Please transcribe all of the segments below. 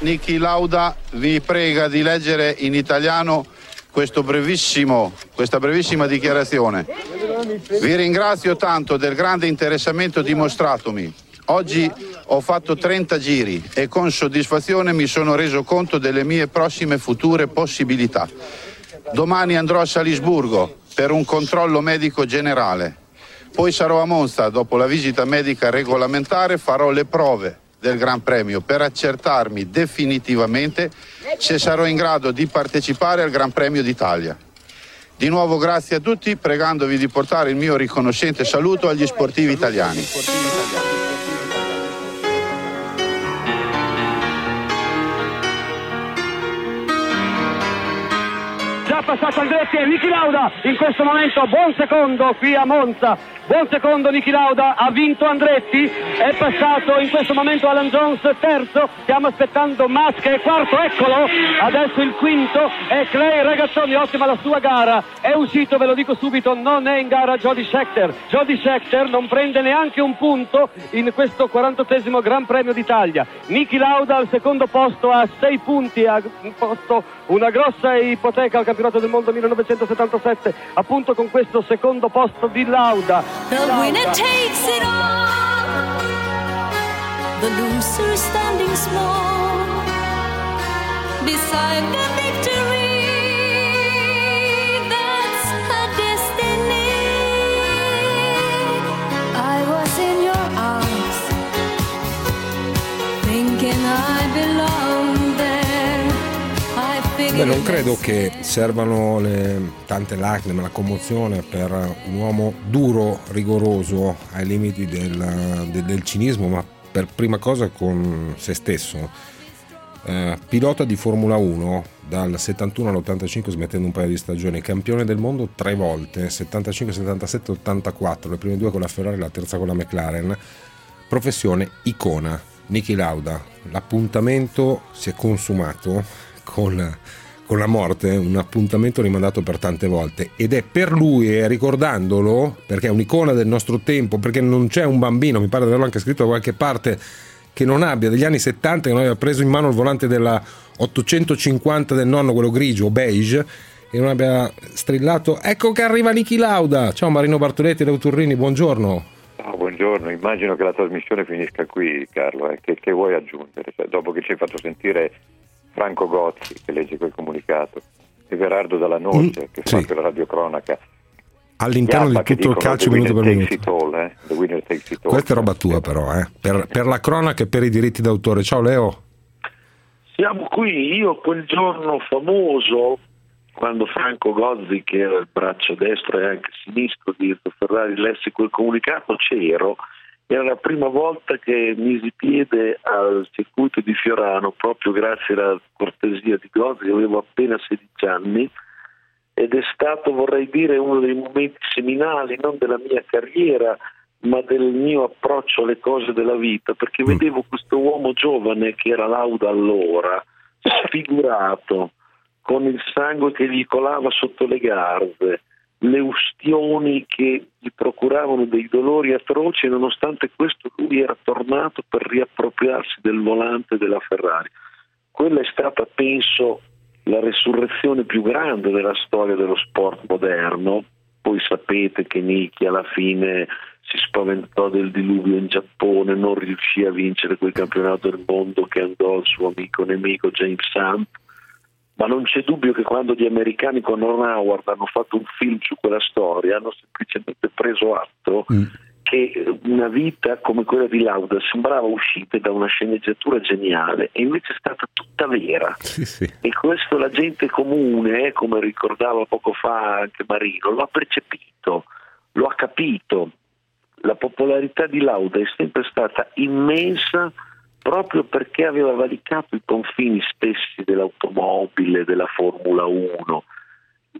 Niki Lauda vi prega di leggere in italiano questa brevissima dichiarazione. Vi ringrazio tanto del grande interessamento dimostratomi. Oggi ho fatto 30 giri e con soddisfazione mi sono reso conto delle mie prossime future possibilità. Domani andrò a Salisburgo per un controllo medico generale. Poi sarò a Monza, dopo la visita medica regolamentare farò le prove del Gran Premio per accertarmi definitivamente se sarò in grado di partecipare al Gran Premio d'Italia. Di nuovo grazie a tutti, pregandovi di portare il mio riconoscente saluto agli sportivi italiani. Passato Andretti e Niki Lauda. In questo momento, buon secondo qui a Monza. Buon secondo Niki Lauda, ha vinto Andretti, è passato in questo momento Alan Jones terzo, stiamo aspettando Musk e quarto, eccolo, adesso il quinto è Clay Ragazzoni, ottima la sua gara, è uscito, ve lo dico subito, non è in gara Jody Schechter, Jody Schechter non prende neanche un punto in questo 48esimo Gran Premio d'Italia, Niki Lauda al secondo posto a 6 punti, ha posto una grossa ipoteca al campionato del mondo 1977, appunto con questo secondo posto di Lauda. The winner takes it all. The loser standing small beside the victory. That's her destiny. I was in your arms, thinking I. I Beh, non credo che servano le tante lacrime, la commozione per un uomo duro, rigoroso, ai limiti del, del, del cinismo, ma per prima cosa con se stesso. Eh, pilota di Formula 1 dal 71 all'85 smettendo un paio di stagioni, campione del mondo tre volte, 75, 77, 84, le prime due con la Ferrari, la terza con la McLaren, professione icona, Niki Lauda. L'appuntamento si è consumato con con la morte, un appuntamento rimandato per tante volte ed è per lui e ricordandolo, perché è un'icona del nostro tempo, perché non c'è un bambino, mi pare di averlo anche scritto da qualche parte, che non abbia degli anni 70, che non abbia preso in mano il volante della 850 del nonno, quello grigio, beige, e non abbia strillato ecco che arriva Niki Lauda. Ciao Marino Bartoletti da Turrini, buongiorno. Oh, buongiorno, immagino che la trasmissione finisca qui Carlo, eh. che, che, vuoi aggiungere? Cioè, dopo che ci hai fatto sentire Franco Gozzi che legge quel comunicato, Everardo Dalla Noce mm, che sì. fa quella radiocronaca. All'interno di tutto il calcio minuto per minuto. All, eh? Questa è roba tua però, eh? per, per la cronaca e per i diritti d'autore. Ciao Leo. Siamo qui, io quel giorno famoso, quando Franco Gozzi, che era il braccio destro e anche sinistro di Enzo Ferrari, lesse quel comunicato, c'ero era la prima volta che misi piede al circuito di Fiorano, proprio grazie alla cortesia di Gozzi, avevo appena 16 anni ed è stato, vorrei dire, uno dei momenti seminali, non della mia carriera, ma del mio approccio alle cose della vita, perché mm. vedevo questo uomo giovane che era Lauda allora, sfigurato, con il sangue che gli colava sotto le garze, le ustioni che gli procuravano dei dolori atroci e nonostante questo lui era tornato per riappropriarsi del volante della Ferrari. Quella è stata, penso, la resurrezione più grande della storia dello sport moderno. Poi sapete che Niki alla fine si spaventò del diluvio in Giappone, non riuscì a vincere quel campionato del mondo che andò al suo amico nemico James Hunt ma non c'è dubbio che quando gli americani con Ron Howard hanno fatto un film su quella storia hanno semplicemente preso atto mm. che una vita come quella di Lauda sembrava uscita da una sceneggiatura geniale e invece è stata tutta vera sì, sì. e questo la gente comune, come ricordava poco fa anche Marino, lo ha percepito, lo ha capito. La popolarità di Lauda è sempre stata immensa proprio perché aveva valicato i confini stessi dell'automobile, della Formula 1.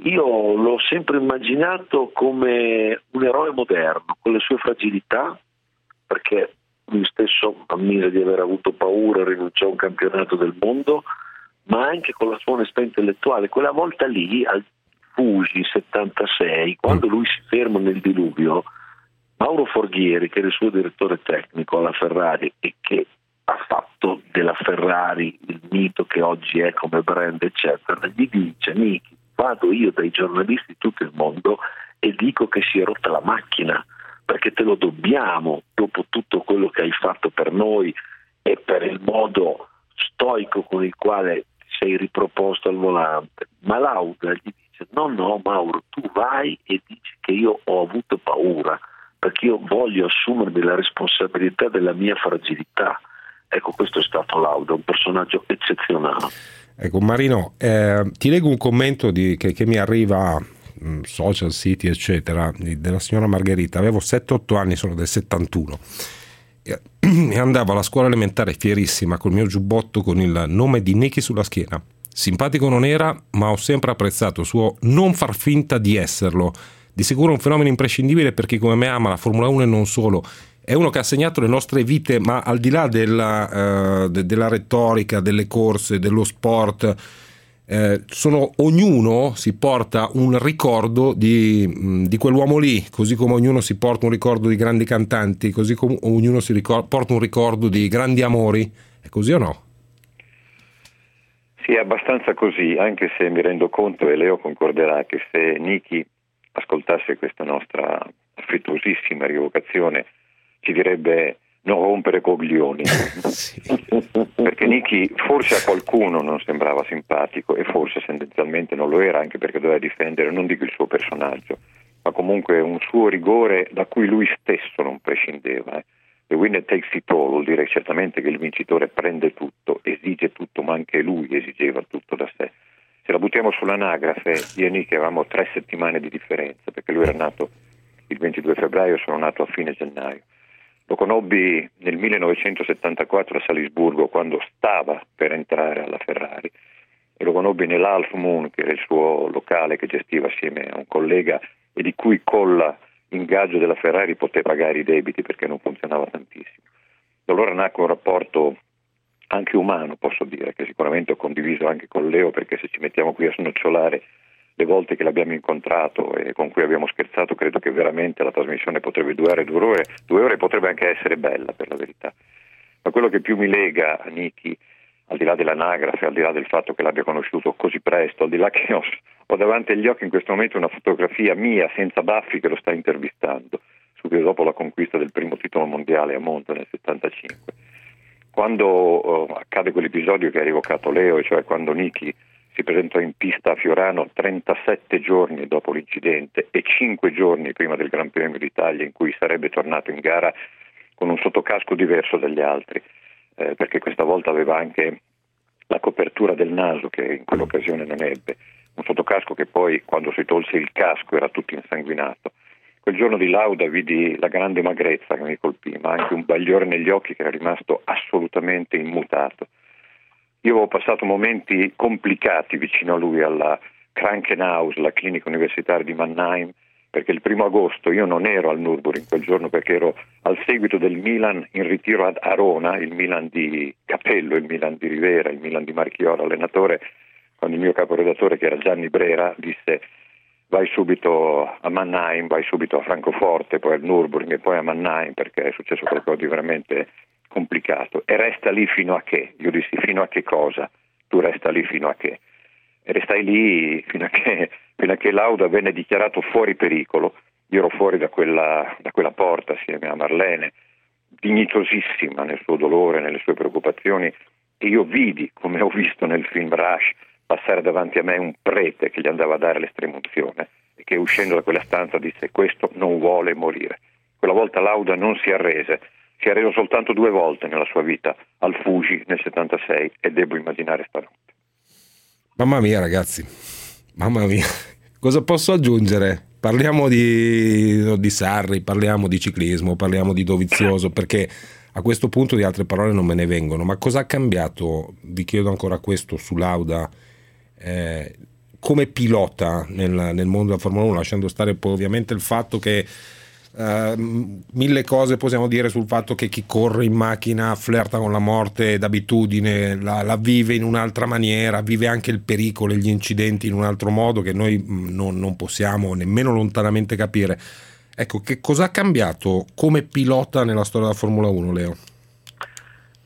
Io l'ho sempre immaginato come un eroe moderno, con le sue fragilità, perché lui stesso ammise di aver avuto paura, rinunciò a un campionato del mondo, ma anche con la sua onestà intellettuale. Quella volta lì, al Fuji 76, quando lui si ferma nel diluvio, Mauro Forghieri, che era il suo direttore tecnico alla Ferrari e che ha fatto della Ferrari il mito che oggi è come brand, eccetera, gli dice: Niki, vado io dai giornalisti di tutto il mondo e dico che si è rotta la macchina perché te lo dobbiamo dopo tutto quello che hai fatto per noi e per il modo stoico con il quale sei riproposto al volante. Ma Lauda gli dice: No, no, Mauro, tu vai e dici che io ho avuto paura perché io voglio assumermi la responsabilità della mia fragilità. Ecco, questo è stato Lauda, un personaggio eccezionale. Ecco, Marino, eh, ti leggo un commento di, che, che, mi arriva, mh, mm, social siti, eccetera, della signora Margherita. Avevo 7-8 anni, sono del 71. E, e andavo alla scuola elementare fierissima col mio giubbotto con il nome di Nicky sulla schiena. Simpatico non era, ma ho sempre apprezzato il suo non far finta di esserlo di sicuro un fenomeno imprescindibile per chi come me ama la Formula 1 e non solo. È uno che ha segnato le nostre vite, ma al di là della, uh, de- della retorica, delle corse, dello sport, eh, sono, ognuno si porta un ricordo di, di, quell'uomo lì, così come ognuno si porta un ricordo di grandi cantanti, così come ognuno si ricor- porta un ricordo di grandi amori. È così o no? Sì, è abbastanza così, anche se mi rendo conto, e Leo concorderà, che se Niki ascoltasse questa nostra affettuosissima rievocazione ci direbbe non rompere coglioni sì. perché Nicky forse a qualcuno non sembrava simpatico e forse tendenzialmente non lo era anche perché doveva difendere non dico il suo personaggio ma comunque un suo rigore da cui lui stesso non prescindeva eh. The winner takes it all vuol dire certamente che il vincitore prende tutto, esige tutto, ma anche lui esigeva tutto da sé se la buttiamo sull'anagrafe, io e Nick avevamo tre settimane di differenza, perché lui era nato il 22 febbraio e sono nato a fine gennaio. Lo conobbi nel 1974 a Salisburgo quando stava per entrare alla Ferrari e lo conobbi nell'Half Moon, che era il suo locale che gestiva assieme a un collega e di cui con l'ingaggio della Ferrari poté pagare i debiti perché non funzionava tantissimo. Da allora nacque un rapporto anche umano, posso dire, che sicuramente ho condiviso anche con Leo, perché se ci mettiamo qui a snocciolare le volte che l'abbiamo incontrato e con cui abbiamo scherzato, credo che veramente la trasmissione potrebbe durare due ore, due ore potrebbe anche essere bella, per la verità. Ma quello che più mi lega a Niki, al di là dell'anagrafe, al di là del fatto che l'abbia conosciuto così presto, al di là che ho, ho davanti agli occhi in questo momento una fotografia mia senza baffi che lo sta intervistando, subito dopo la conquista del primo titolo mondiale a Monza nel 75 quando uh, accade quell'episodio che ha rievocato Leo, cioè quando Niki si presentò in pista a Fiorano 37 giorni dopo l'incidente e 5 giorni prima del Gran Premio d'Italia in cui sarebbe tornato in gara con un sottocasco diverso dagli altri, eh, perché questa volta aveva anche la copertura del naso che in quell'occasione non ebbe, un sottocasco che poi quando si tolse il casco era tutto insanguinato. Quel giorno di lauda vidi la grande magrezza che mi colpì, ma anche un bagliore negli occhi che era rimasto assolutamente immutato. Io avevo passato momenti complicati vicino a lui alla Krankenhaus, la clinica universitaria di Mannheim, perché il primo agosto io non ero al Nürburgring quel giorno perché ero al seguito del Milan in ritiro ad Arona, il Milan di Capello, il Milan di Rivera, il Milan di Marchioro, allenatore, quando il mio caporedattore che era Gianni Brera disse vai subito a Mannheim, vai subito a Francoforte, poi al Nürburgring e poi a Mannheim perché è successo qualcosa di veramente complicato e resta lì fino a che? Io dissi fino a che cosa? Tu resta lì fino a che? E restai lì fino a che, fino a che Lauda venne dichiarato fuori pericolo. Io ero fuori da quella, da quella porta assieme a Marlene, dignitosissima nel suo dolore, nelle sue preoccupazioni, e io vidi, come ho visto nel film Rush, passare davanti a me un prete che gli andava a dare l'estremunzione e che uscendo da quella stanza disse questo non vuole morire. Quella volta Lauda non si arrese, si è arreso soltanto due volte nella sua vita, al Fuji nel 76 e devo immaginare stanotte. Mamma mia ragazzi, mamma mia, cosa posso aggiungere? Parliamo di, di Sarri, parliamo di ciclismo, parliamo di Dovizioso perché a questo punto di altre parole non me ne vengono, ma cosa ha cambiato, vi chiedo ancora questo su Lauda, eh, come pilota nel, nel, mondo della Formula 1, lasciando stare poi ovviamente il fatto che Uh, mille cose possiamo dire sul fatto che chi corre in macchina flirta con la morte d'abitudine, la, la, vive in un'altra maniera, vive anche il pericolo e gli incidenti in un altro modo che noi mm, non, non possiamo nemmeno lontanamente capire. Ecco, che cosa ha cambiato come pilota nella storia della Formula 1, Leo?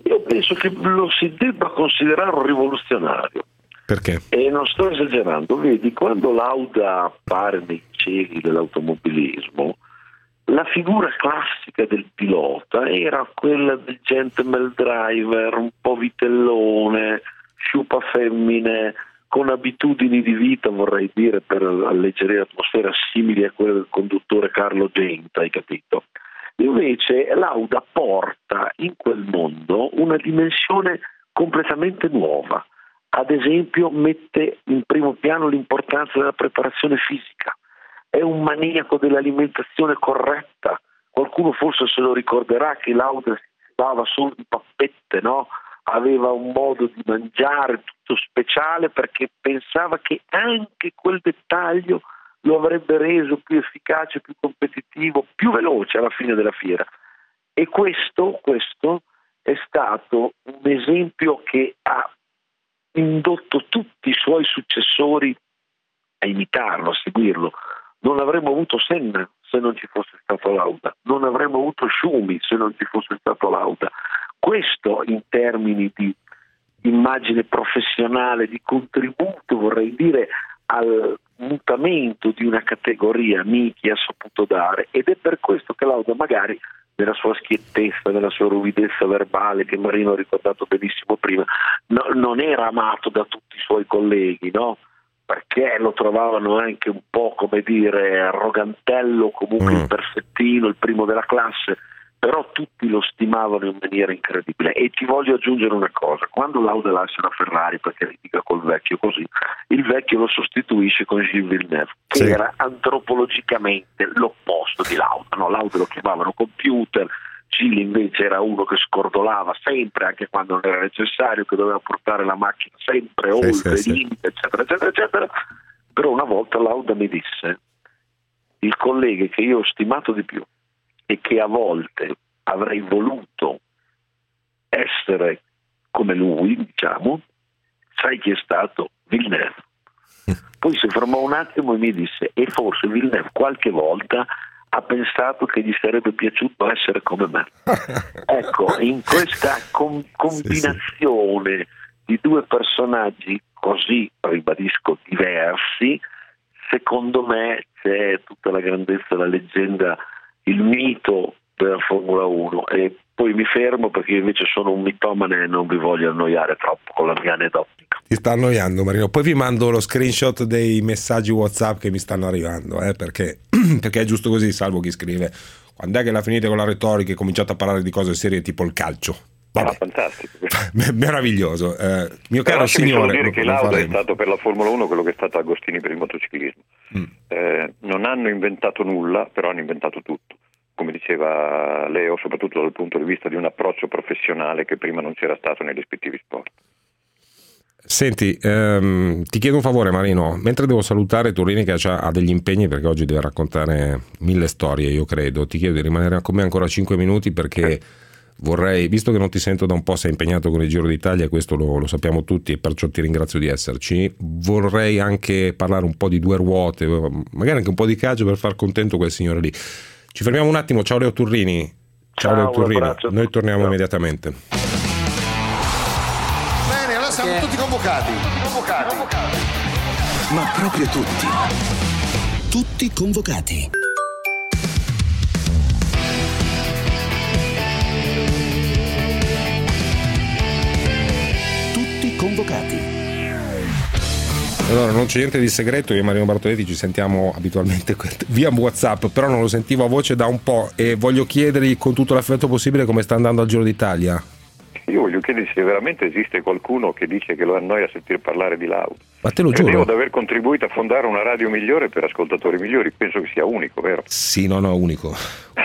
Io penso che lo si debba considerare un rivoluzionario. Perché? E non sto esagerando, vedi, quando Lauda appare nei cieli dell'automobilismo, la figura classica del pilota era quella del gentleman driver, un po' vitellone, sciupa femmine, con abitudini di vita, vorrei dire, per alleggerire l'atmosfera simili a quelle del conduttore Carlo Genta, hai capito? Invece Lauda porta in quel mondo una dimensione completamente nuova. Ad esempio mette in primo piano l'importanza della preparazione fisica è un maniaco dell'alimentazione corretta. Qualcuno forse se lo ricorderà che Lauda si stava solo di pappette, no? aveva un modo di mangiare tutto speciale perché pensava che anche quel dettaglio lo avrebbe reso più efficace, più competitivo, più veloce alla fine della fiera. E questo, questo è stato un esempio che ha indotto tutti i suoi successori a imitarlo, a seguirlo. Non avremmo avuto Senna se non ci fosse stato Lauda, non avremmo avuto Schumi se non ci fosse stato Lauda. Questo in termini di immagine professionale, di contributo, vorrei dire, al mutamento di una categoria Miki ha saputo dare ed è per questo che Lauda magari nella sua schiettezza, nella sua ruvidezza verbale che Marino ha ricordato benissimo prima, no, non era amato da tutti i suoi colleghi, no? Perché lo trovavano anche un po' come dire arrogantello, comunque mm. il perfettino, il primo della classe, però tutti lo stimavano in maniera incredibile. E ti voglio aggiungere una cosa, quando Lauda lascia la Ferrari perché litiga col vecchio così, il vecchio lo sostituisce con Gilles Villeneuve, che sì. era antropologicamente l'opposto di Lauda, no? Lauda lo chiamavano computer, Cili invece era uno che scordolava sempre, anche quando non era necessario, che doveva portare la macchina sempre sì, oltre sì, i limiti, eccetera, eccetera, eccetera. Però una volta Lauda mi disse, il collega che io ho stimato di più e che a volte avrei voluto essere come lui, diciamo, sai chi è stato? Villeneuve. Poi si fermò un attimo e mi disse, e forse Villeneuve qualche volta ha pensato che gli sarebbe piaciuto essere come me. ecco, in questa com- combinazione sì, sì. di due personaggi così, ribadisco, diversi, secondo me c'è tutta la grandezza, la leggenda, il mito della Formula 1 e poi mi fermo perché invece sono un mitomane e non vi voglio annoiare troppo con la mia aneddotica. Ti sta annoiando Marino, poi vi mando lo screenshot dei messaggi Whatsapp che mi stanno arrivando, eh, perché, perché è giusto così, salvo chi scrive. Quando è che la finite con la retorica e cominciate a parlare di cose serie tipo il calcio? Vabbè. Ah, fantastico. Meraviglioso. Eh, mio caro signore. dire che Lauda è stato per la Formula 1 quello che è stato Agostini per il motociclismo. Mm. Eh, non hanno inventato nulla, però hanno inventato tutto come diceva Leo, soprattutto dal punto di vista di un approccio professionale che prima non c'era stato nei rispettivi sport. Senti, ehm, ti chiedo un favore Marino, mentre devo salutare Turini che ha degli impegni perché oggi deve raccontare mille storie, io credo, ti chiedo di rimanere con me ancora 5 minuti perché vorrei, visto che non ti sento da un po', sei impegnato con il Giro d'Italia, questo lo, lo sappiamo tutti e perciò ti ringrazio di esserci, vorrei anche parlare un po' di due ruote, magari anche un po' di calcio per far contento quel signore lì. Ci fermiamo un attimo, ciao Leo Turrini. Ciao, ciao Leo Turrini, noi torniamo ciao. immediatamente. Bene, allora siamo tutti convocati. convocati. Ma proprio tutti. Tutti convocati. Allora, non c'è niente di segreto, io e Marino Bartoletti ci sentiamo abitualmente via WhatsApp, però non lo sentivo a voce da un po' e voglio chiedergli con tutto l'affetto possibile come sta andando al Giro d'Italia. Io voglio chiedere se veramente esiste qualcuno che dice che lo annoia a sentire parlare di Lauda. Ma te lo Credevo giuro. di aver contribuito a fondare una radio migliore per ascoltatori migliori, penso che sia unico, vero? Sì, no, no, unico.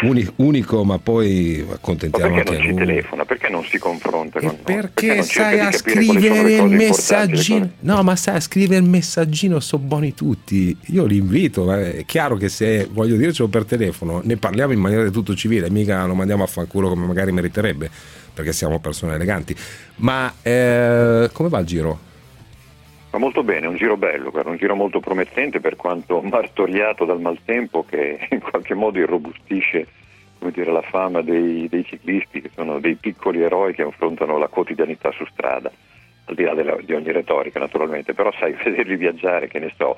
Uni- unico, ma poi Ma accontentiamo perché anche non ci telefona? Perché non si confronta con noi? Perché non cerca sai a scrivere il messaggino? No, ma sai a scrivere il messaggino, sono buoni tutti. Io li invito, ma è chiaro che se voglio dircelo per telefono, ne parliamo in maniera del tutto civile, mica lo mandiamo a fanculo come magari meriterebbe, perché siamo persone eleganti. Ma eh, come va il giro? Va molto bene, un giro bello, un giro molto promettente per quanto martoriato dal maltempo che in qualche modo irrobustisce dire, la fama dei, dei ciclisti che sono dei piccoli eroi che affrontano la quotidianità su strada, al di là della- di ogni retorica naturalmente, però sai, vederli viaggiare, che ne so,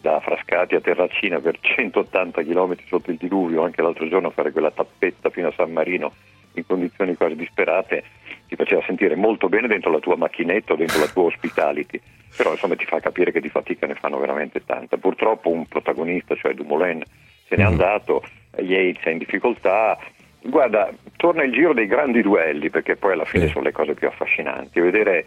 da Frascati a Terracina per 180 km sotto il diluvio, anche l'altro giorno fare quella tappetta fino a San Marino in condizioni quasi disperate, ti faceva sentire molto bene dentro la tua macchinetta o dentro la tua hospitality, però insomma ti fa capire che di fatica ne fanno veramente tanta. Purtroppo un protagonista, cioè Dumoulin, se n'è andato, Yates è in difficoltà. Guarda, torna il giro dei grandi duelli, perché poi alla fine sono le cose più affascinanti. E vedere,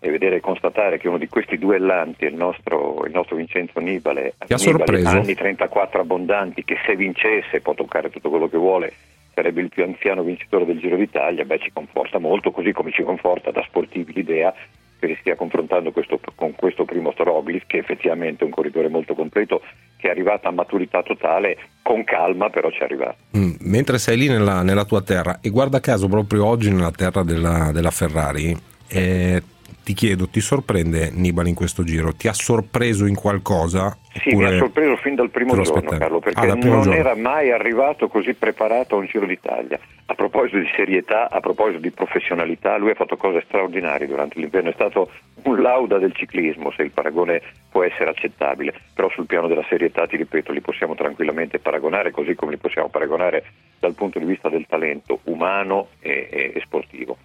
e vedere e constatare che uno di questi duellanti è il nostro, il nostro Vincenzo Nibale, Ti ha sorpreso? anni 34 abbondanti, che se vincesse può toccare tutto quello che vuole, sarebbe il più anziano vincitore del Giro d'Italia, beh ci conforta molto, così come ci conforta da sportivi l'idea che si stia confrontando questo- con questo primo Roglic, che effettivamente è un corridore molto completo, che è arrivato a maturità totale, con calma però ci è arrivato. Mm, mentre sei lì nella, nella tua terra e guarda caso proprio oggi nella terra della, della Ferrari, eh, ti chiedo, ti sorprende Nibali in questo giro? Ti ha sorpreso in qualcosa? Sì, mi ha sorpreso fin dal primo giorno aspettavi? Carlo, Ah, perché primo non giorno. era mai arrivato così preparato a un Giro d'Italia. A proposito di serietà, a proposito di professionalità, lui ha fatto cose straordinarie durante l'inverno, è stato un lauda del ciclismo, se il paragone può essere accettabile, però sul piano della serietà, ti ripeto, li possiamo tranquillamente paragonare, così come li possiamo paragonare dal punto di vista del talento umano e, e- e sportivo.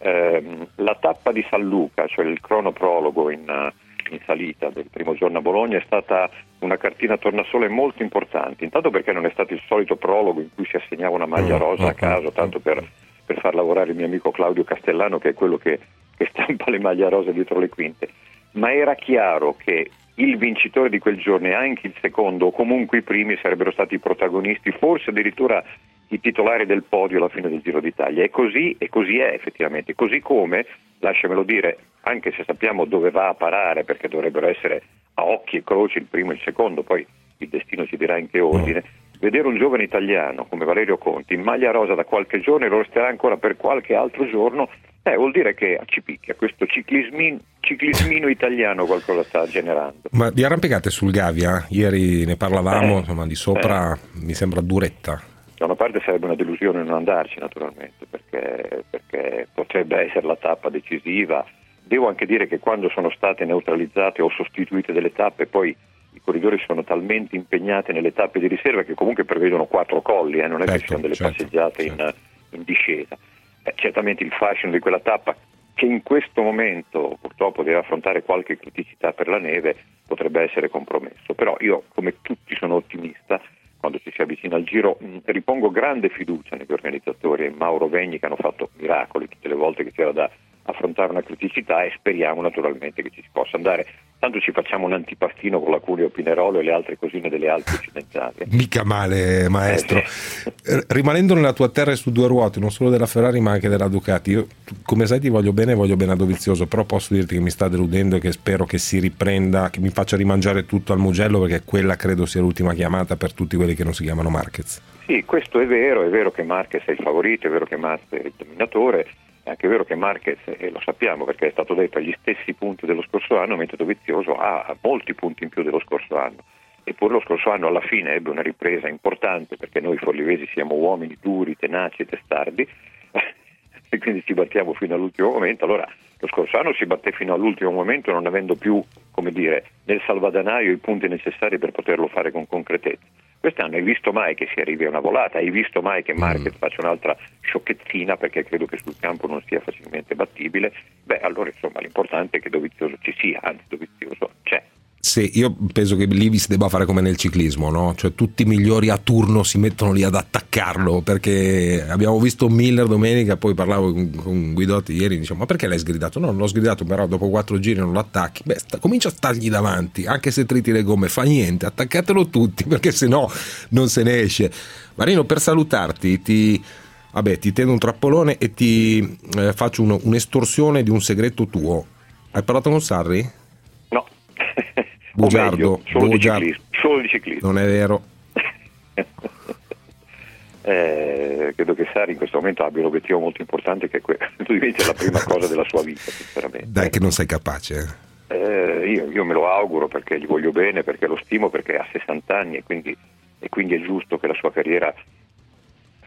Ehm, la tappa di San Luca, cioè il cronoprologo in, eh, in salita del primo giorno a Bologna, è stata una cartina tornasole molto importante. Intanto perché non è stato il solito prologo in cui si assegnava una maglia rosa a caso, tanto per, per far lavorare il mio amico Claudio Castellano, che è quello che, che stampa le maglie rosa dietro le quinte. Ma era chiaro che il vincitore di quel giorno e anche il secondo, o comunque i primi, sarebbero stati i protagonisti, forse addirittura i titolari del podio alla fine del Giro d'Italia. E così, e così è effettivamente. Così come, lasciamelo dire, anche se sappiamo dove va a parare, perché dovrebbero essere a occhi e croci il primo e il secondo, poi il destino ci dirà in che ordine. Vedere un giovane italiano come Valerio Conti in maglia rosa da qualche giorno e lo resterà ancora per qualche altro giorno, eh, vuol dire che ci picchia questo ciclismin- ciclismino italiano qualcosa sta generando. Ma di arrampicate sul Gavia, ieri ne parlavamo, Eh, insomma, di sopra mi sembra duretta. Da una parte sarebbe una delusione non andarci naturalmente, perché, perché potrebbe essere la tappa decisiva. Devo anche dire che quando sono state neutralizzate o sostituite delle tappe, poi i corridori sono talmente impegnati nelle tappe di riserva che comunque prevedono quattro colli, eh, non è che ci Certo, sono delle certo, passeggiate in, in discesa. Eh, certamente il fascino di quella tappa, che in questo momento purtroppo deve affrontare qualche criticità per la neve, potrebbe essere compromesso. Però io, come tutti, sono ottimista avvicina al giro, mh, ripongo grande fiducia negli organizzatori e Mauro Vegni che hanno fatto miracoli tutte le volte che c'era da affrontare una criticità e speriamo naturalmente che ci si possa andare. Tanto ci facciamo un antipastino con la Curio Pinerolo e le altre cosine delle Alpi occidentali. Mica male, maestro. Eh, Eh, Rimanendo nella tua terra e su due ruote, non solo della Ferrari ma anche della Ducati, io come sai ti voglio bene e voglio bene a Dovizioso, però posso dirti che mi sta deludendo e che spero che si riprenda, che mi faccia rimangiare tutto al Mugello perché quella credo sia l'ultima chiamata per tutti quelli che non si chiamano Marquez. Sì, questo è vero, è vero che Marquez è il favorito, è vero che Marquez è il dominatore, è anche vero che Marquez, e lo sappiamo perché è stato detto, ha gli stessi punti dello scorso anno, mentre Dovizioso ha molti punti in più dello scorso anno. Eppure lo scorso anno alla fine ebbe una ripresa importante perché noi forlivesi siamo uomini duri, tenaci e testardi e quindi ci battiamo fino all'ultimo momento. Allora lo scorso anno si batté fino all'ultimo momento non avendo più, come dire, nel salvadanaio i punti necessari per poterlo fare con concretezza. Quest'anno hai visto mai che si arrivi a una volata? Hai visto mai che Marquez faccia un'altra sciocchezzina perché credo che sul campo non sia facilmente battibile? Beh, allora insomma l'importante è che Dovizioso ci sia, anzi Dovizioso c'è. Sì, io penso che lì si debba fare come nel ciclismo, no? Cioè tutti i migliori a turno si mettono lì ad attaccarlo perché abbiamo visto Miller domenica, poi parlavo con, Guidotti ieri, diciamo ma perché l'hai sgridato? No, non l'ho sgridato, però dopo quattro giri non lo attacchi. Beh, sta, comincia a stargli davanti, anche se triti le gomme, fa niente, attaccatelo tutti perché se no non se ne esce. Marino, per salutarti ti... Vabbè, ti tendo un trappolone e ti eh, faccio uno, un'estorsione di un segreto tuo. Hai parlato con Sarri? Bugiardo, meglio, solo, di bugiardo. ciclismo, solo di ciclismo. Non è vero. Eh, credo che Sari in questo momento abbia un obiettivo molto importante che è quello diventi la prima cosa della sua vita, sinceramente. Dai che non sei capace. eh. Eh, io, io me lo auguro perché gli voglio bene, perché lo stimo, perché ha 60 anni e quindi, e quindi è giusto che la sua carriera,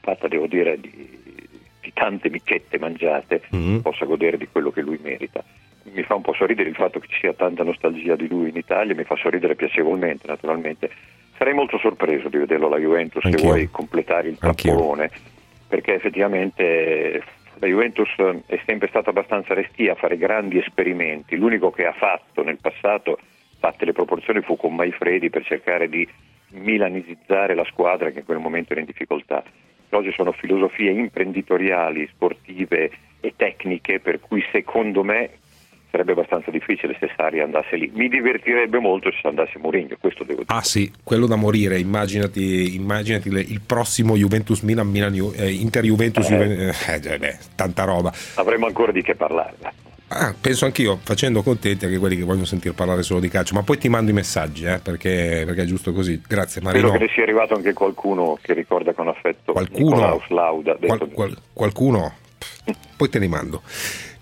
fatta devo dire di, di tante micchette mangiate, Mhm. possa godere di quello che lui merita. Mi fa un po' sorridere il fatto che ci sia tanta nostalgia di lui in Italia, mi fa sorridere piacevolmente naturalmente. Sarei molto sorpreso di vederlo alla Juventus se Anch'io. vuoi completare il trappolone, perché effettivamente la Juventus è sempre stata abbastanza restia a fare grandi esperimenti. L'unico che ha fatto nel passato, fatte le proporzioni, fu con Maifredi per cercare di milanicizzare la squadra che in quel momento era in difficoltà. Oggi sono filosofie imprenditoriali, sportive e tecniche per cui secondo me sarebbe abbastanza difficile se Sari andasse lì. Mi divertirebbe molto se andasse Mourinho, questo devo dire. Ah sì, quello da morire, immaginati, immaginati il prossimo Juventus Milan, Milan eh, Inter Juventus, Eh. Juven- eh, già, beh, tanta roba. Avremo ancora di che parlare. Ah, penso anch'io, facendo contenti anche quelli che vogliono sentir parlare solo di calcio, ma poi ti mando i messaggi, eh, perché, perché è giusto così. Grazie Spero Marino. che ne sia arrivato anche qualcuno che ricorda con affetto Qualcuno? Lauda. Qual- qual- qualcuno? Poi te li mando.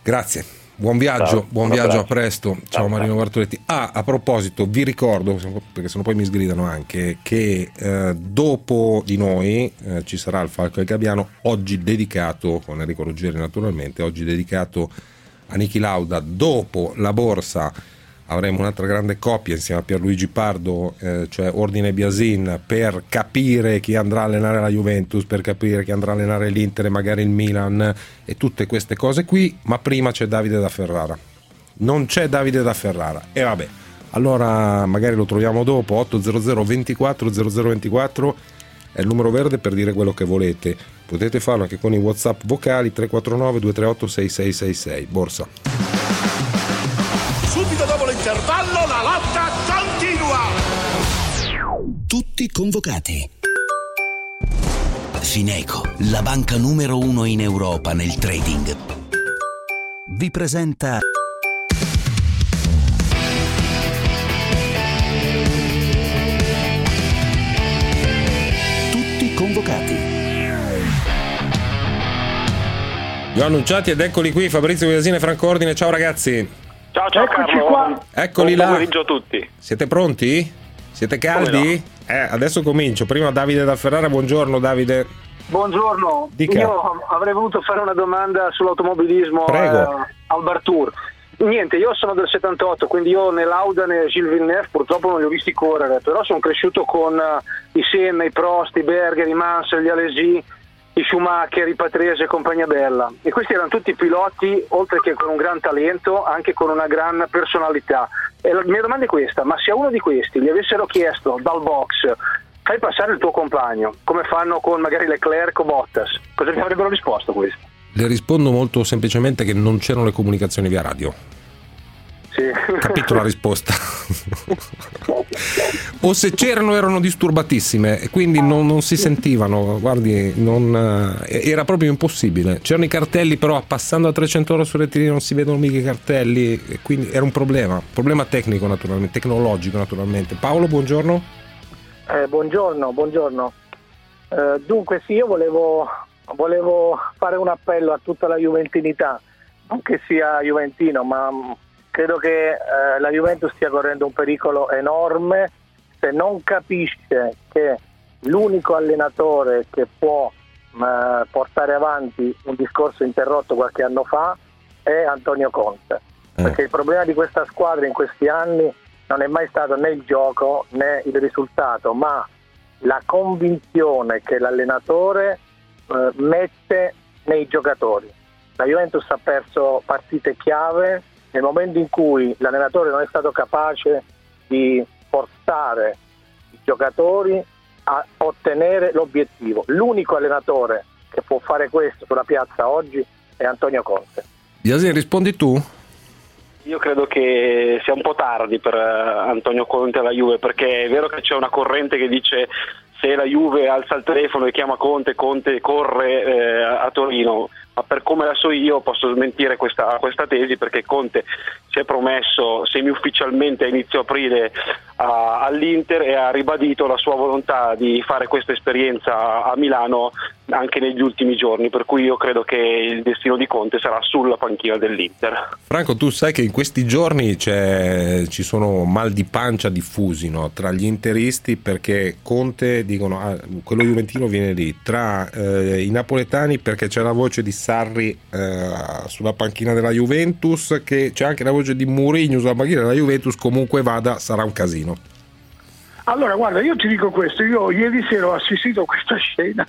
Grazie. Buon viaggio, Ciao, buon viaggio, a presto. Ciao, Ciao, Marino. Bartoletti. Ah, a proposito, vi ricordo, perché sennò poi mi sgridano anche, che eh, dopo di noi eh, ci sarà il Falco e il Gabbiano, oggi dedicato, con Enrico Ruggeri naturalmente, oggi dedicato a Niki Lauda. Dopo la borsa avremo un'altra grande coppia insieme a Pierluigi Pardo, eh, cioè Ordine Biasin, per capire chi andrà a allenare la Juventus, per capire chi andrà a allenare l'Inter e magari il Milan e tutte queste cose qui, ma prima c'è Davide da Ferrara. Non c'è Davide da Ferrara. E vabbè, allora magari lo troviamo dopo, 800 24 0024 è il numero verde per dire quello che volete. Potete farlo anche con i WhatsApp vocali 349 238 6666. Borsa. Tutti convocati. Fineco, la banca numero uno in Europa nel trading, vi presenta Tutti convocati. Li ho annunciati ed eccoli qui Fabrizio Guiasini e Franco Ordine. Ciao ragazzi. Ciao ciao Eccoci Carlo. qua. Eccoli Buon là. pomeriggio a tutti. Siete pronti? Siete caldi? Come Eh, adesso comincio. Prima Davide da Ferrara. Buongiorno Davide. Buongiorno, Dica. io avrei voluto fare una domanda sull'automobilismo Prego. eh, al Bartour. Niente, io sono del 78, quindi io né Lauda né Gilles Villeneuve purtroppo non li ho visti correre, però sono cresciuto con eh, i Senna, i Prost, i Berger, i Mansell, gli Alesi, i Schumacher, i Patrese e compagnia bella. E questi erano tutti piloti, oltre che con un gran talento, anche con una gran personalità. E la mia domanda è questa, ma se a uno di questi gli avessero chiesto dal box fai passare il tuo compagno, come fanno con magari Leclerc o Bottas, cosa ti avrebbero risposto questo? Le rispondo molto semplicemente che non c'erano le comunicazioni via radio. Sì. Capito la risposta? o se c'erano erano disturbatissime e quindi non, non si sentivano, guardi, non, eh, era proprio impossibile. C'erano i cartelli però passando a 300 ore sul rettilineo non si vedono mica i cartelli, quindi era un problema, problema tecnico naturalmente, tecnologico naturalmente. Paolo, buongiorno. Eh, buongiorno, buongiorno. Eh, dunque sì, io volevo, volevo fare un appello a tutta la Juventinità, non che sia Juventino, ma credo che eh, la Juventus stia correndo un pericolo enorme se non capisce che l'unico allenatore che può mh, portare avanti un discorso interrotto qualche anno fa è Antonio Conte. Perché il problema di questa squadra in questi anni non è mai stato né il gioco né il risultato, ma la convinzione che l'allenatore eh, mette nei giocatori. La Juventus ha perso partite chiave nel momento in cui l'allenatore non è stato capace di portare i giocatori a ottenere l'obiettivo. L'unico allenatore che può fare questo sulla piazza oggi è Antonio Conte. Yasin, rispondi tu? Io credo che sia un po' tardi per eh, Antonio Conte alla Juve perché è vero che c'è una corrente che dice se la Juve alza il telefono e chiama Conte, Conte corre eh, a Torino, ma per come la so io posso smentire questa, questa tesi perché Conte si è promesso semi-ufficialmente a inizio aprile a- all'Inter e ha ribadito la sua volontà di fare questa esperienza a Milano anche negli ultimi giorni, per cui io credo che il destino di Conte sarà sulla panchina dell'Inter. Franco, tu sai che in questi giorni ci sono mal di pancia diffusi no? tra gli interisti perché Conte dicono ah, quello juventino viene lì, tra eh, i napoletani perché c'è la voce di Sarri eh, sulla panchina della Juventus, che c'è anche la voce di Mourinho sulla panchina della Juventus, comunque vada sarà un casino. Allora, guarda, io ti dico questo, io ieri sera ho assistito a questa scena,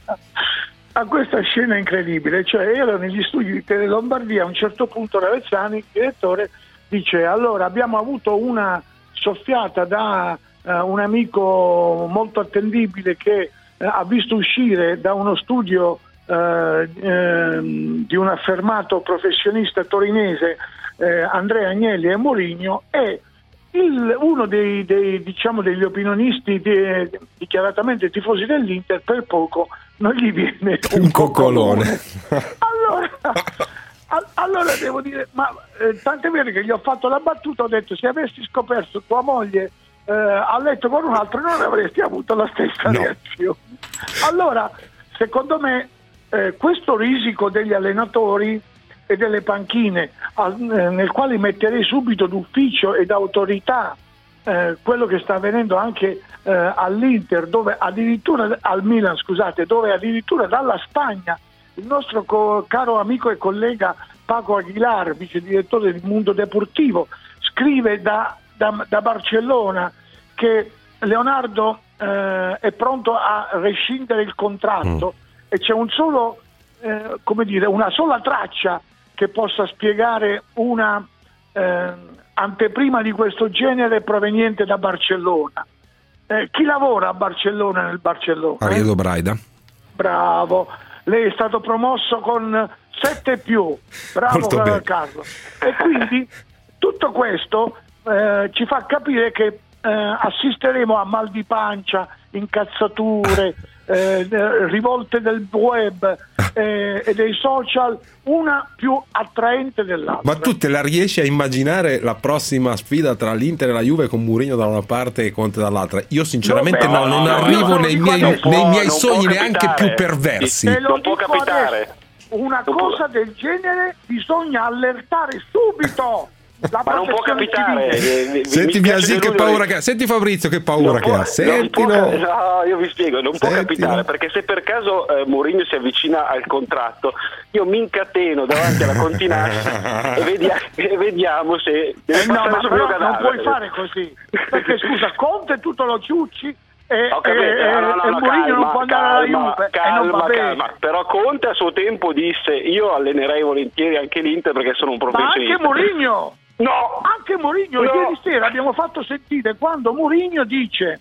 a questa scena incredibile, cioè ero negli studi di Tele Lombardia, a un certo punto Ravezzani, il direttore, dice allora abbiamo avuto una soffiata da eh, un amico molto attendibile che eh, ha visto uscire da uno studio ehm, di un affermato professionista torinese, eh, Andrea Agnelli e Mourinho, e il- uno dei, dei, diciamo, degli opinionisti di- dichiaratamente tifosi dell'Inter per poco non gli viene un, Un coccolone. allora, a- allora devo dire, ma eh, tant'è vero che gli ho fatto la battuta, ho detto se avessi scoperto tua moglie eh, a letto con un altro non avresti avuto la stessa reazione. Allora, secondo me, eh, questo risico degli allenatori e delle panchine, al- eh, nel quale metterei subito d'ufficio ed autorità eh, quello che sta avvenendo anche eh, all'Inter, dove addirittura al Milan, scusate, dove addirittura dalla Spagna il nostro co- caro amico e collega Paco Aguilar, vice direttore del Mundo Deportivo, scrive da, da- da Barcellona che Leonardo eh, è pronto a rescindere il contratto e c'è un solo, eh, come dire, una sola traccia che possa spiegare una eh, anteprima di questo genere proveniente da Barcellona. Eh, chi lavora a Barcellona nel Barcellona? Ariedo Braida. Bravo, lei è stato promosso con 7 più, bravo. Carlo. E quindi tutto questo eh, ci fa capire che eh, assisteremo a mal di pancia, incazzature, eh, eh, rivolte del web eh, e dei social, una più attraente dell'altra. Ma tu te la riesci a immaginare la prossima sfida tra l'Inter e la Juve con Mourinho da una parte e Conte dall'altra? Io sinceramente No, no, no, non no, arrivo nei miei, può- nei miei sogni neanche più perversi. Non può capitare. adesso, Una cosa del genere bisogna allertare subito la Ma non può capitare. civile. Senti Biasi che paura che ha. Senti Fabrizio che paura Non che può- ha. Sentilo. può- no, io vi spiego, non può Sentilo. capitare perché se per caso eh, Mourinho si avvicina al contratto, io mi incateno davanti alla continassa e, vedia- e vediamo se Eh no, ma però non puoi fare così. Perché scusa, Conte tutto lo ciucci e, capito, e- no, no, no, e Mourinho non calma, può andare alla calma, Juve e calma, non va bene. calma. Però Conte a suo tempo disse io allenerei volentieri anche l'Inter perché sono un Ma professionista. anche Mourinho! No! Anche Mourinho, No. ieri sera abbiamo fatto sentire quando Mourinho dice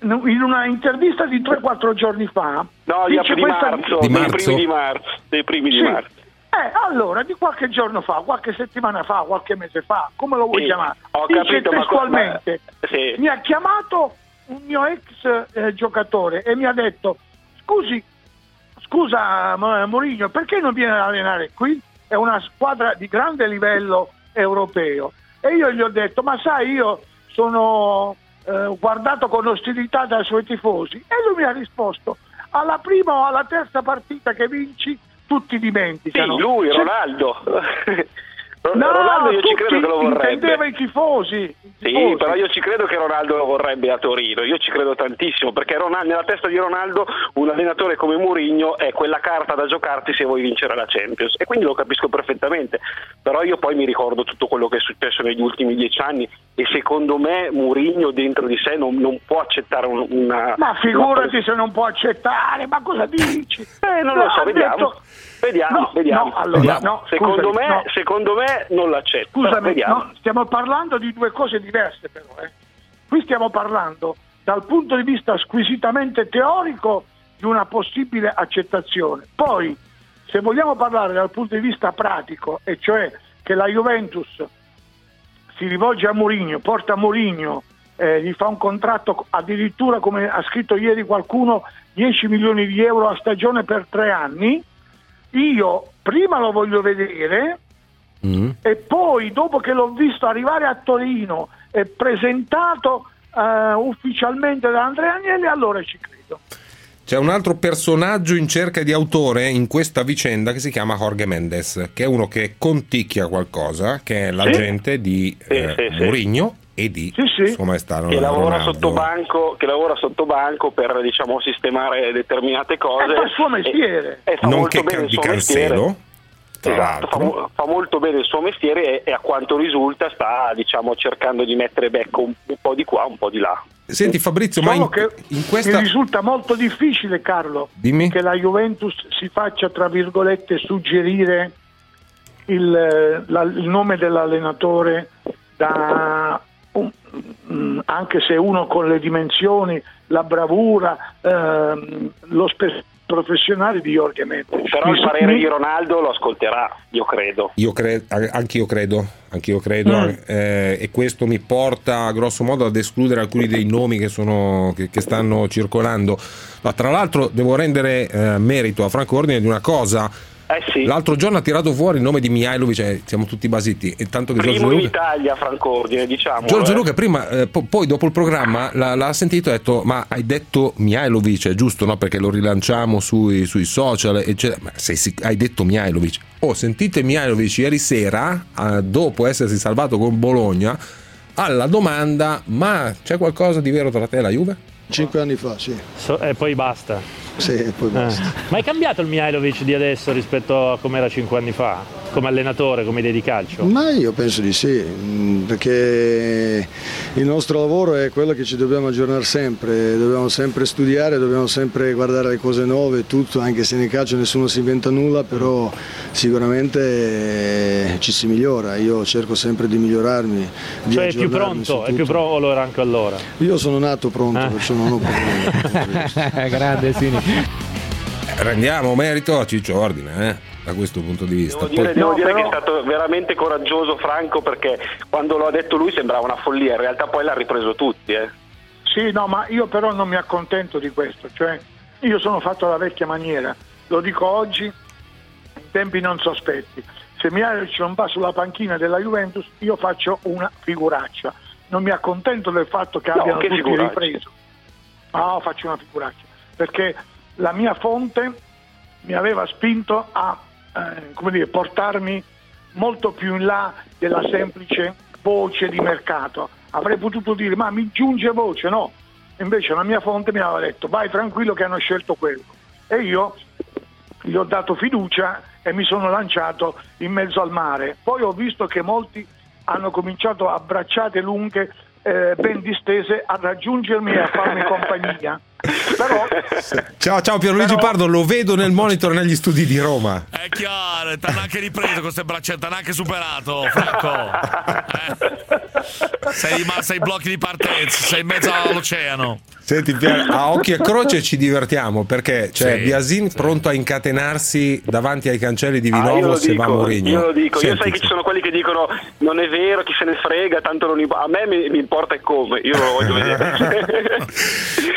in una intervista di 3-4 giorni fa No, di, dice di questa- marzo, Di dei marzo? primi di marzo, dei primi di Sì. marzo. Eh, allora, di qualche giorno fa, qualche settimana fa, qualche mese fa, come lo vuoi Sì, chiamare? ho Dice capito, testualmente, ma- sì. mi ha chiamato un mio ex eh, giocatore e mi ha detto, scusi, scusa Mo- Mourinho, perché non viene ad allenare qui? È una squadra di grande livello europeo. E io gli ho detto, ma sai, io sono eh, guardato con ostilità dai suoi tifosi. E lui mi ha risposto, alla prima o alla terza partita che vinci, tutti Sì, dimenticano. lui, Se- Ronaldo. No, Ronaldo io ci credo che lo vorrebbe. i tifosi. i Sì, tifosi. però io ci credo che Ronaldo lo vorrebbe a Torino, io ci credo tantissimo, perché Ronaldo- nella testa di Ronaldo un allenatore come Mourinho è quella carta da giocarti se vuoi vincere la Champions e quindi lo capisco perfettamente, però io poi mi ricordo tutto quello che è successo negli ultimi dieci anni e secondo me Mourinho dentro di sé non, non può accettare un- una... Ma figurati se non può accettare, ma cosa dici? Eh, non lo so, vediamo. detto- Vediamo, No, vediamo. no, allora, no, secondo, scusami, me, secondo me non l'accetto. Scusami, stiamo parlando di due cose diverse però. eh. Qui stiamo parlando dal punto di vista squisitamente teorico di una possibile accettazione. Poi, se vogliamo parlare dal punto di vista pratico, e cioè che la Juventus si rivolge a Mourinho, porta Mourinho, eh, gli fa un contratto addirittura, come ha scritto ieri qualcuno, 10 milioni di euro a stagione per tre anni, io prima lo voglio vedere e poi dopo che l'ho visto arrivare a Torino e presentato eh, ufficialmente da Andrea Agnelli, allora ci credo. C'è un altro personaggio in cerca di autore in questa vicenda che si chiama Jorge Mendes, che è uno che conticchia qualcosa, che è l'agente di eh, sì, sì. E di Suo Maestà che lavora, banco, che lavora sotto banco per diciamo, sistemare determinate cose. E fa il suo mestiere. E, e fa Nonché molto bene il di suo mestiere. Cancelo, tra Esatto, fa, fa molto bene il suo mestiere e, e a quanto risulta sta diciamo, cercando di mettere becco un, un po' di qua, un po' di là. Senti Fabrizio, ma Solo in, che in questa... mi risulta molto difficile, Carlo, Dimmi. che la Juventus si faccia, tra virgolette, suggerire il, eh, la- il nome dell'allenatore da anche se uno con le dimensioni, la bravura, ehm, lo spessore professionale di Jorge Mendes. Però il parere di Ronaldo lo ascolterà, io credo. Io credo, anch'io credo, anch'io credo Mm. eh, e questo mi porta grosso modo ad escludere alcuni dei nomi che, sono, che, che stanno circolando. Ma tra l'altro devo rendere eh, merito a Franco Ordine di una cosa. Eh sì. L'altro giorno ha tirato fuori il nome di Mihailovic e siamo tutti basiti. E tanto che Giorgio Primo in Luca, Italia, Franco Ordine, diciamo. Giorgio Luca prima, eh, po- poi dopo il programma l'ha, l'ha sentito e ha detto ma hai detto Mihailovic, è giusto no? Perché lo rilanciamo sui, sui social, eccetera. Ma se si- hai detto Mihailovic, oh sentite Mihailovic ieri sera, eh, dopo essersi salvato con Bologna, alla domanda ma c'è qualcosa di vero tra te e la Juve? Cinque anni fa, sì. e poi basta. Sì, poi basta. Ma è cambiato il Mihailovic di adesso rispetto a come era cinque anni fa? Come allenatore, come idea di calcio? Ma io penso di sì, mm, perché il nostro lavoro è quello che ci dobbiamo aggiornare sempre, dobbiamo sempre studiare, dobbiamo sempre guardare le cose nuove, tutto, anche se nel calcio nessuno si inventa nulla, però sicuramente eh, ci si migliora, io cerco sempre di migliorarmi. Di Cioè è più pronto, è più pronto lo era anche allora. Io sono nato pronto, perciò non ho problemi. Grande Sini. Rendiamo merito a Ciccio Ordine eh, da questo punto di vista. Devo dire, Poi- devo dire che è stato veramente coraggioso Franco perché quando lo ha detto lui sembrava una follia, in realtà poi l'ha ripreso tutti. Eh. Sì, no, ma io però non mi accontento di questo, cioè io sono fatto alla vecchia maniera, lo dico oggi, in tempi non sospetti. Se Mihailovic non va sulla panchina della Juventus, io faccio una figuraccia. Non mi accontento del fatto che No, abbiano che tutti figuraccia? ripreso. No, faccio una figuraccia, perché la mia fonte mi aveva spinto a eh, come dire, portarmi molto più in là della semplice voce di mercato. Avrei potuto dire, ma mi giunge voce, no. Invece la mia fonte mi aveva detto, vai tranquillo che hanno scelto quello. E io gli ho dato fiducia e mi sono lanciato in mezzo al mare. Poi ho visto che molti hanno cominciato a bracciate lunghe, eh, ben distese, a raggiungermi e a farmi compagnia. Però Ciao, ciao Pierluigi Pardo, lo vedo nel monitor negli studi di Roma. È chiaro, ti hanno anche ripreso con queste braccette, ti hanno anche superato, Franco. Eh? Sei rimasto ai blocchi di partenza, sei in mezzo all'oceano. Senti, a occhi e croce ci divertiamo perché c'è Sì, Biasin pronto a incatenarsi davanti ai cancelli di Ah, io Vinovo lo se va dico, Mourinho. io lo dico, io Senti, sai che ci sono quelli che dicono non è vero, chi se ne frega, tanto non imp- a me mi, mi importa come, io lo voglio vedere.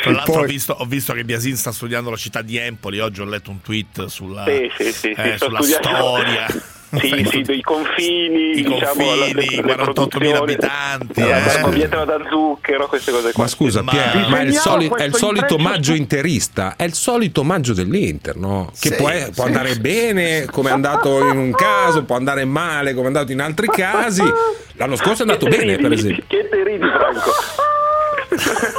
Tra l'altro ho, visto, ho visto che Biasin sta studiando la città di Empoli, oggi ho letto un tweet sulla, Sì, sì, sì, eh, sulla storia. Sì, sì, dei confini, I diciamo, confini, le- le 48.000 produzioni, abitanti, la eh. barbabietola da zucchero, queste cose qua. Ma scusa, Pier, ma è il, soli- è il solito maggio interista, è il solito maggio dell'Inter, no? Che Sì, può, può sì. andare bene, come è andato in un caso, può andare male, come è andato in altri casi. L'anno scorso è andato bene, ridi? per esempio. Che te ridi, Franco?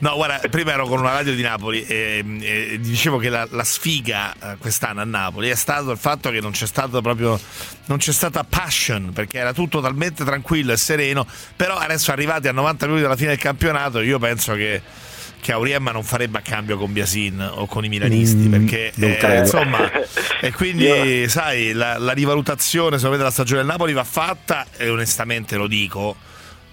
No, guarda, prima ero con una radio di Napoli e, e dicevo che la, la sfiga eh, quest'anno a Napoli è stato il fatto che non c'è stato proprio non c'è stata passion perché era tutto talmente tranquillo e sereno. Però adesso arrivati a 90 minuti dalla fine del campionato, io penso che che Auriemma non farebbe a cambio con Biasin o con i milanisti perché non eh, insomma e quindi sai la, la rivalutazione secondo me della stagione del Napoli va fatta e onestamente lo dico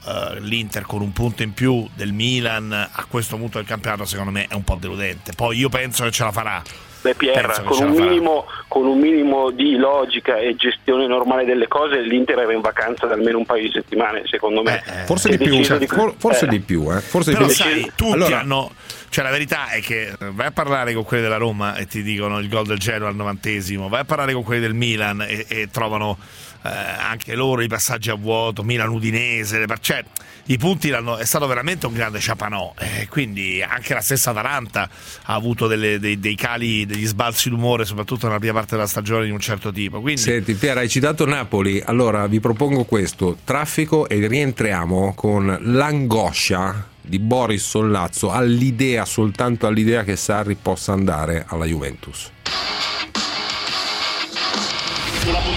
eh, l'Inter con un punto in più del Milan a questo punto del campionato secondo me è un po' deludente. Poi io penso che ce la farà. Beh, Pierre, con un, minimo, con un minimo di logica e gestione normale delle cose, l'Inter era in vacanza da almeno un paio di settimane, secondo me. Forse Si di è più, deciso for- forse eh. di più, eh. Forse di Però più. sai, tutti Allora- hanno. Cioè, la verità è che eh, vai a parlare con quelli della Roma e ti dicono il gol del Genoa al novantesimo, vai a parlare con quelli del Milan e, e trovano eh, anche loro i passaggi a vuoto, Milan Udinese, le par- cioè, i punti l'hanno- è stato veramente un grande ciapanò. eh, quindi anche la stessa Atalanta ha avuto delle- dei, dei cali, degli sbalzi d'umore, soprattutto nella prima parte della stagione di un certo tipo. Quindi Senti, Piera, hai citato Napoli, allora vi propongo questo: traffico e rientriamo con l'angoscia di Boris Sollazzo all'idea, soltanto all'idea che Sarri possa andare alla Juventus.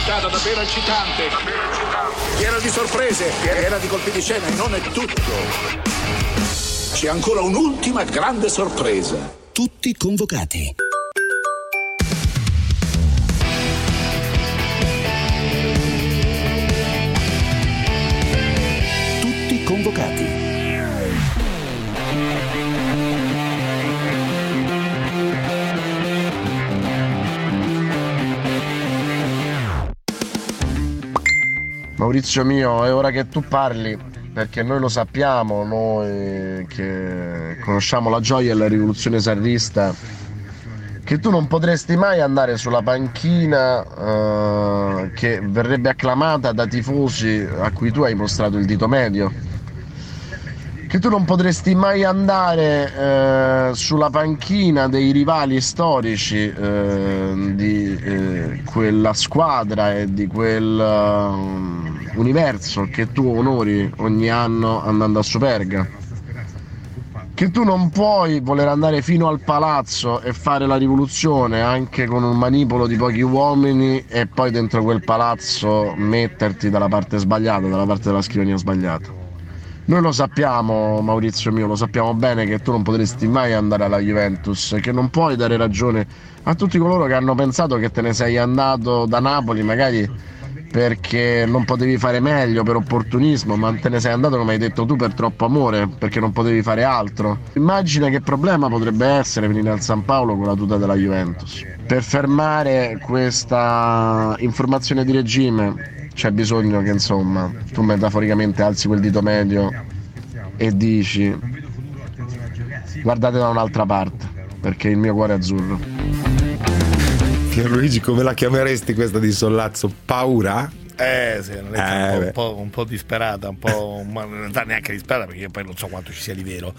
Puntata davvero eccitante. Piena di sorprese, piena di colpi di scena e non è tutto. C'è ancora un'ultima grande sorpresa. Tutti convocati. Tutti convocati. Maurizio mio, è ora che tu parli, perché noi lo sappiamo, noi che conosciamo la gioia e la rivoluzione sarrista, che tu non potresti mai andare sulla panchina eh, che verrebbe acclamata da tifosi a cui tu hai mostrato il dito medio. Che tu non potresti mai andare eh, sulla panchina dei rivali storici eh, di eh, quella squadra e di quel eh, universo che tu onori ogni anno andando a Superga. Che tu non puoi voler andare fino al palazzo e fare la rivoluzione anche con un manipolo di pochi uomini e poi dentro quel palazzo metterti dalla parte sbagliata, dalla parte della scrivania sbagliata. Noi lo sappiamo, Maurizio mio, lo sappiamo bene che tu non potresti mai andare alla Juventus, che non puoi dare ragione a tutti coloro che hanno pensato che te ne sei andato da Napoli, magari perché non potevi fare meglio, per opportunismo, ma te ne sei andato, come hai detto tu, per troppo amore, perché non potevi fare altro. Immagina che problema potrebbe essere venire al San Paolo con la tuta della Juventus. Per fermare questa informazione di regime c'è bisogno che insomma tu metaforicamente alzi quel dito medio e dici guardate da un'altra parte perché il mio cuore è azzurro. Pierluigi, come la chiameresti questa di Sollazzo? Paura? Eh, sì, una lettera Eh, un, po', un po', un po' disperata, un po', ma in realtà neanche disperata perché io poi non so quanto ci sia di vero.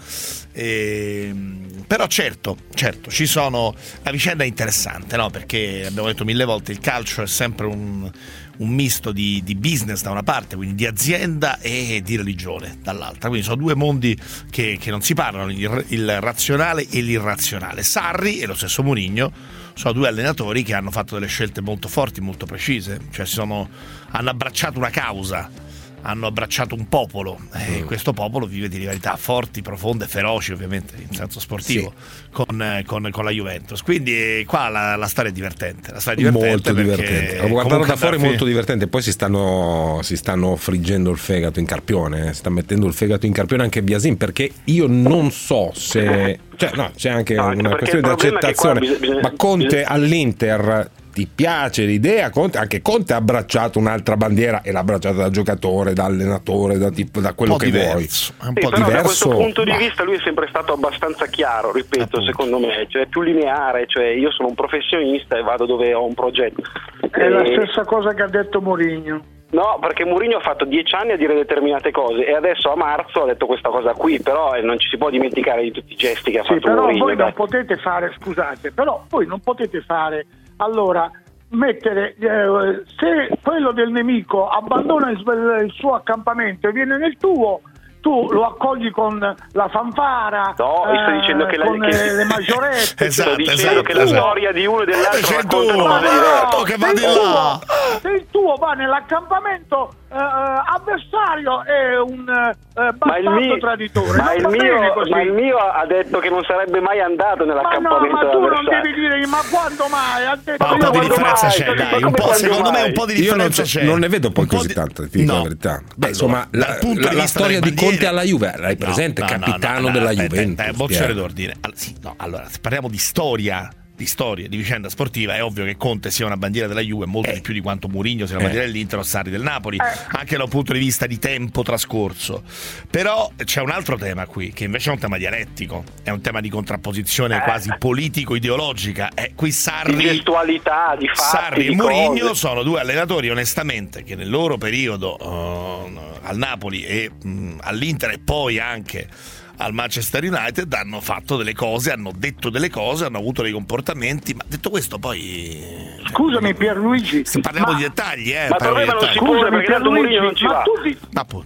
Ehm, però certo, certo, ci sono, la vicenda è interessante, no? perché abbiamo detto mille volte, il calcio è sempre un, un misto di, di business da una parte, quindi di azienda e di religione dall'altra, quindi sono due mondi che, che non si parlano, il, il razionale e l'irrazionale. Sarri e lo stesso Mourinho sono due allenatori che hanno fatto delle scelte molto forti, molto precise, cioè sono, hanno abbracciato una causa, hanno abbracciato un popolo e questo popolo vive di rivalità forti, profonde, feroci ovviamente in senso sportivo con, eh, con- con la Juventus. Quindi eh, qua la, la storia è divertente. La storia è divertente molto divertente. Guardarlo da fuori è molto divertente. Poi si stanno, si stanno friggendo il fegato in carpione. eh. Sta mettendo il fegato in carpione anche Biasin. Perché io non so se. Cioè, no, c'è anche No, una questione di accettazione. bisogna- Ma Conte all'Inter. Ti piace l'idea? Conte, anche Conte ha abbracciato un'altra bandiera e l'ha abbracciata da giocatore, da allenatore, da, tipo- da quello che diverso, vuoi. un Sì, po' però da questo diverso. punto di ma- vista lui è sempre stato abbastanza chiaro, ripeto, secondo me, cioè più lineare, cioè io sono un professionista e vado dove ho un progetto. È la E- stessa cosa che ha detto Mourinho. No, perché Mourinho ha fatto dieci anni a dire determinate cose e adesso a marzo ha detto questa cosa qui, però eh, non ci si può dimenticare di tutti i gesti che ha Sì, fatto però Mourinho. voi dai. non potete fare, scusate, però voi non potete fare, allora, mettere, eh, se quello del nemico abbandona il, il suo accampamento e viene nel tuo, tu lo accogli con la fanfara, No, io sto dicendo che la- con che- eh, le maggiorette. Esatto, Sto dicendo esatto, che la esatto. storia di uno e dell'altro C'è racconta tu, cose diverse. Che va se, di il là. tuo, se il tuo va nell'accampamento eh, avversario è un, eh, eh, Ma il, bastardo mio, traditore. ma, il mio, così. ma il mio ha detto che non sarebbe mai andato Ma no, nell'accampamento ma tu non devi dire, ma quando mai? Ha detto Ma un po' di differenza mai? c'è, dai. Un po', secondo me mai? un po' di Io non, differenza c'è. non ne vedo poi così di- tanto, ti dico No. la verità. Beh, Allora, insomma, la, la- la storia di Conte alla Juve, l'hai presente? no, no, Capitano no, della Juventus. aspetta, boccere Piero. d'ordine. Allora, sì, no, allora, se parliamo di storia, di storia, di vicenda sportiva, è ovvio che Conte sia una bandiera della Juve molto di più di quanto Mourinho sia una Eh. bandiera dell'Inter o Sarri del Napoli, anche da un punto di vista di tempo trascorso. Però c'è un altro tema qui, che invece è un tema dialettico, è un tema di contrapposizione quasi politico-ideologica. Eh, qui Di Sarri gestualità, di fatti, Sarri e di Mourinho cose. sono due allenatori onestamente che nel loro periodo eh, al Napoli e mh, all'Inter e poi anche al Manchester United hanno fatto delle cose, hanno detto delle cose, hanno avuto dei comportamenti, ma detto questo poi Scusami Pierluigi, parliamo ma- di dettagli, eh, Ma parliamo di doveva non dettagli. si può Scusami, Pierluigi, non ci ma va. tu, di- Ma tu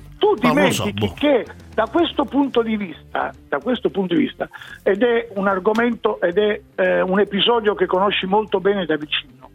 Ma non lo so, dimentichi boh. che da questo punto di vista, da questo punto di vista, ed è un argomento ed è eh, un episodio che conosci molto bene da vicino.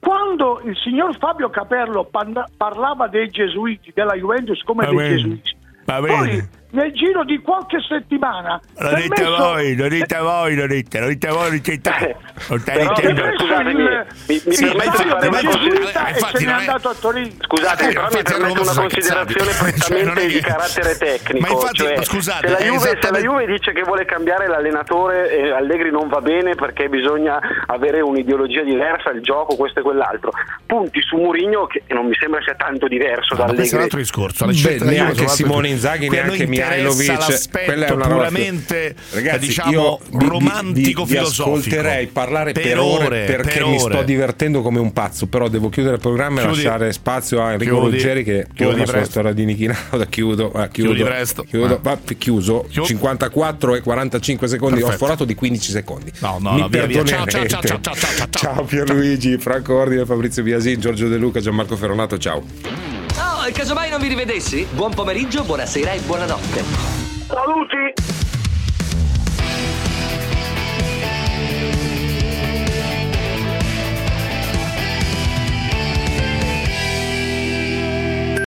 Quando il signor Fabio Caperlo panda- parlava dei gesuiti, della Juventus come Va dei bene, gesuiti, va poi bene. Nel giro di qualche settimana Lo dite permesso- voi, lo dite voi, lo dite, lo dite voi, lo dite te. Non stai Però, dicendo- scusatemi, mi, mi Sì, permetto ma di fare una infatti- considerazione. ma infatti se n'è non è- andato a Torino. Scusate, Eh, però mi permetto una considerazione prettamente Cioè, è di carattere tecnico. Ma infatti, cioè, scusate, se, la è Juve, se la Juve dice che vuole cambiare l'allenatore e Allegri non va bene perché bisogna avere un'ideologia diversa, il gioco, questo e quell'altro, punti su Mourinho che non mi sembra sia tanto diverso da Ma questo è un Allegri. altro discorso. Beh, neanche Simone. Inzaghi, neanche interessa Mihailovic. Quella è una puramente Ragazzi, diciamo vi- vi- romantico vi, vi filosofico. ascolterei parlare per, Per ore, ore, perché per mi ore. sto divertendo come un pazzo. Però devo chiudere il programma e Chiudi. lasciare spazio a Enrico Chiudi. Ruggeri che Chiudi sulla presto. storia di Niki Lauda. Chiudo, eh, chiudo, Chiudi presto. chiudo. Ah. Va, chiuso. Chiudo. 54 e 45 secondi. Ho Perfetto. sforato di 15 secondi. No, no, mi no, via, via. Ciao, ciao, ciao, ciao, ciao, ciao, ciao. Ciao Pierluigi, Franco Ordine, Fabrizio Biasin, Giorgio De Luca, Gianmarco Ferronato. Ciao. Oh, e casomai non vi rivedessi? Buon pomeriggio, buonasera e buonanotte. Saluti!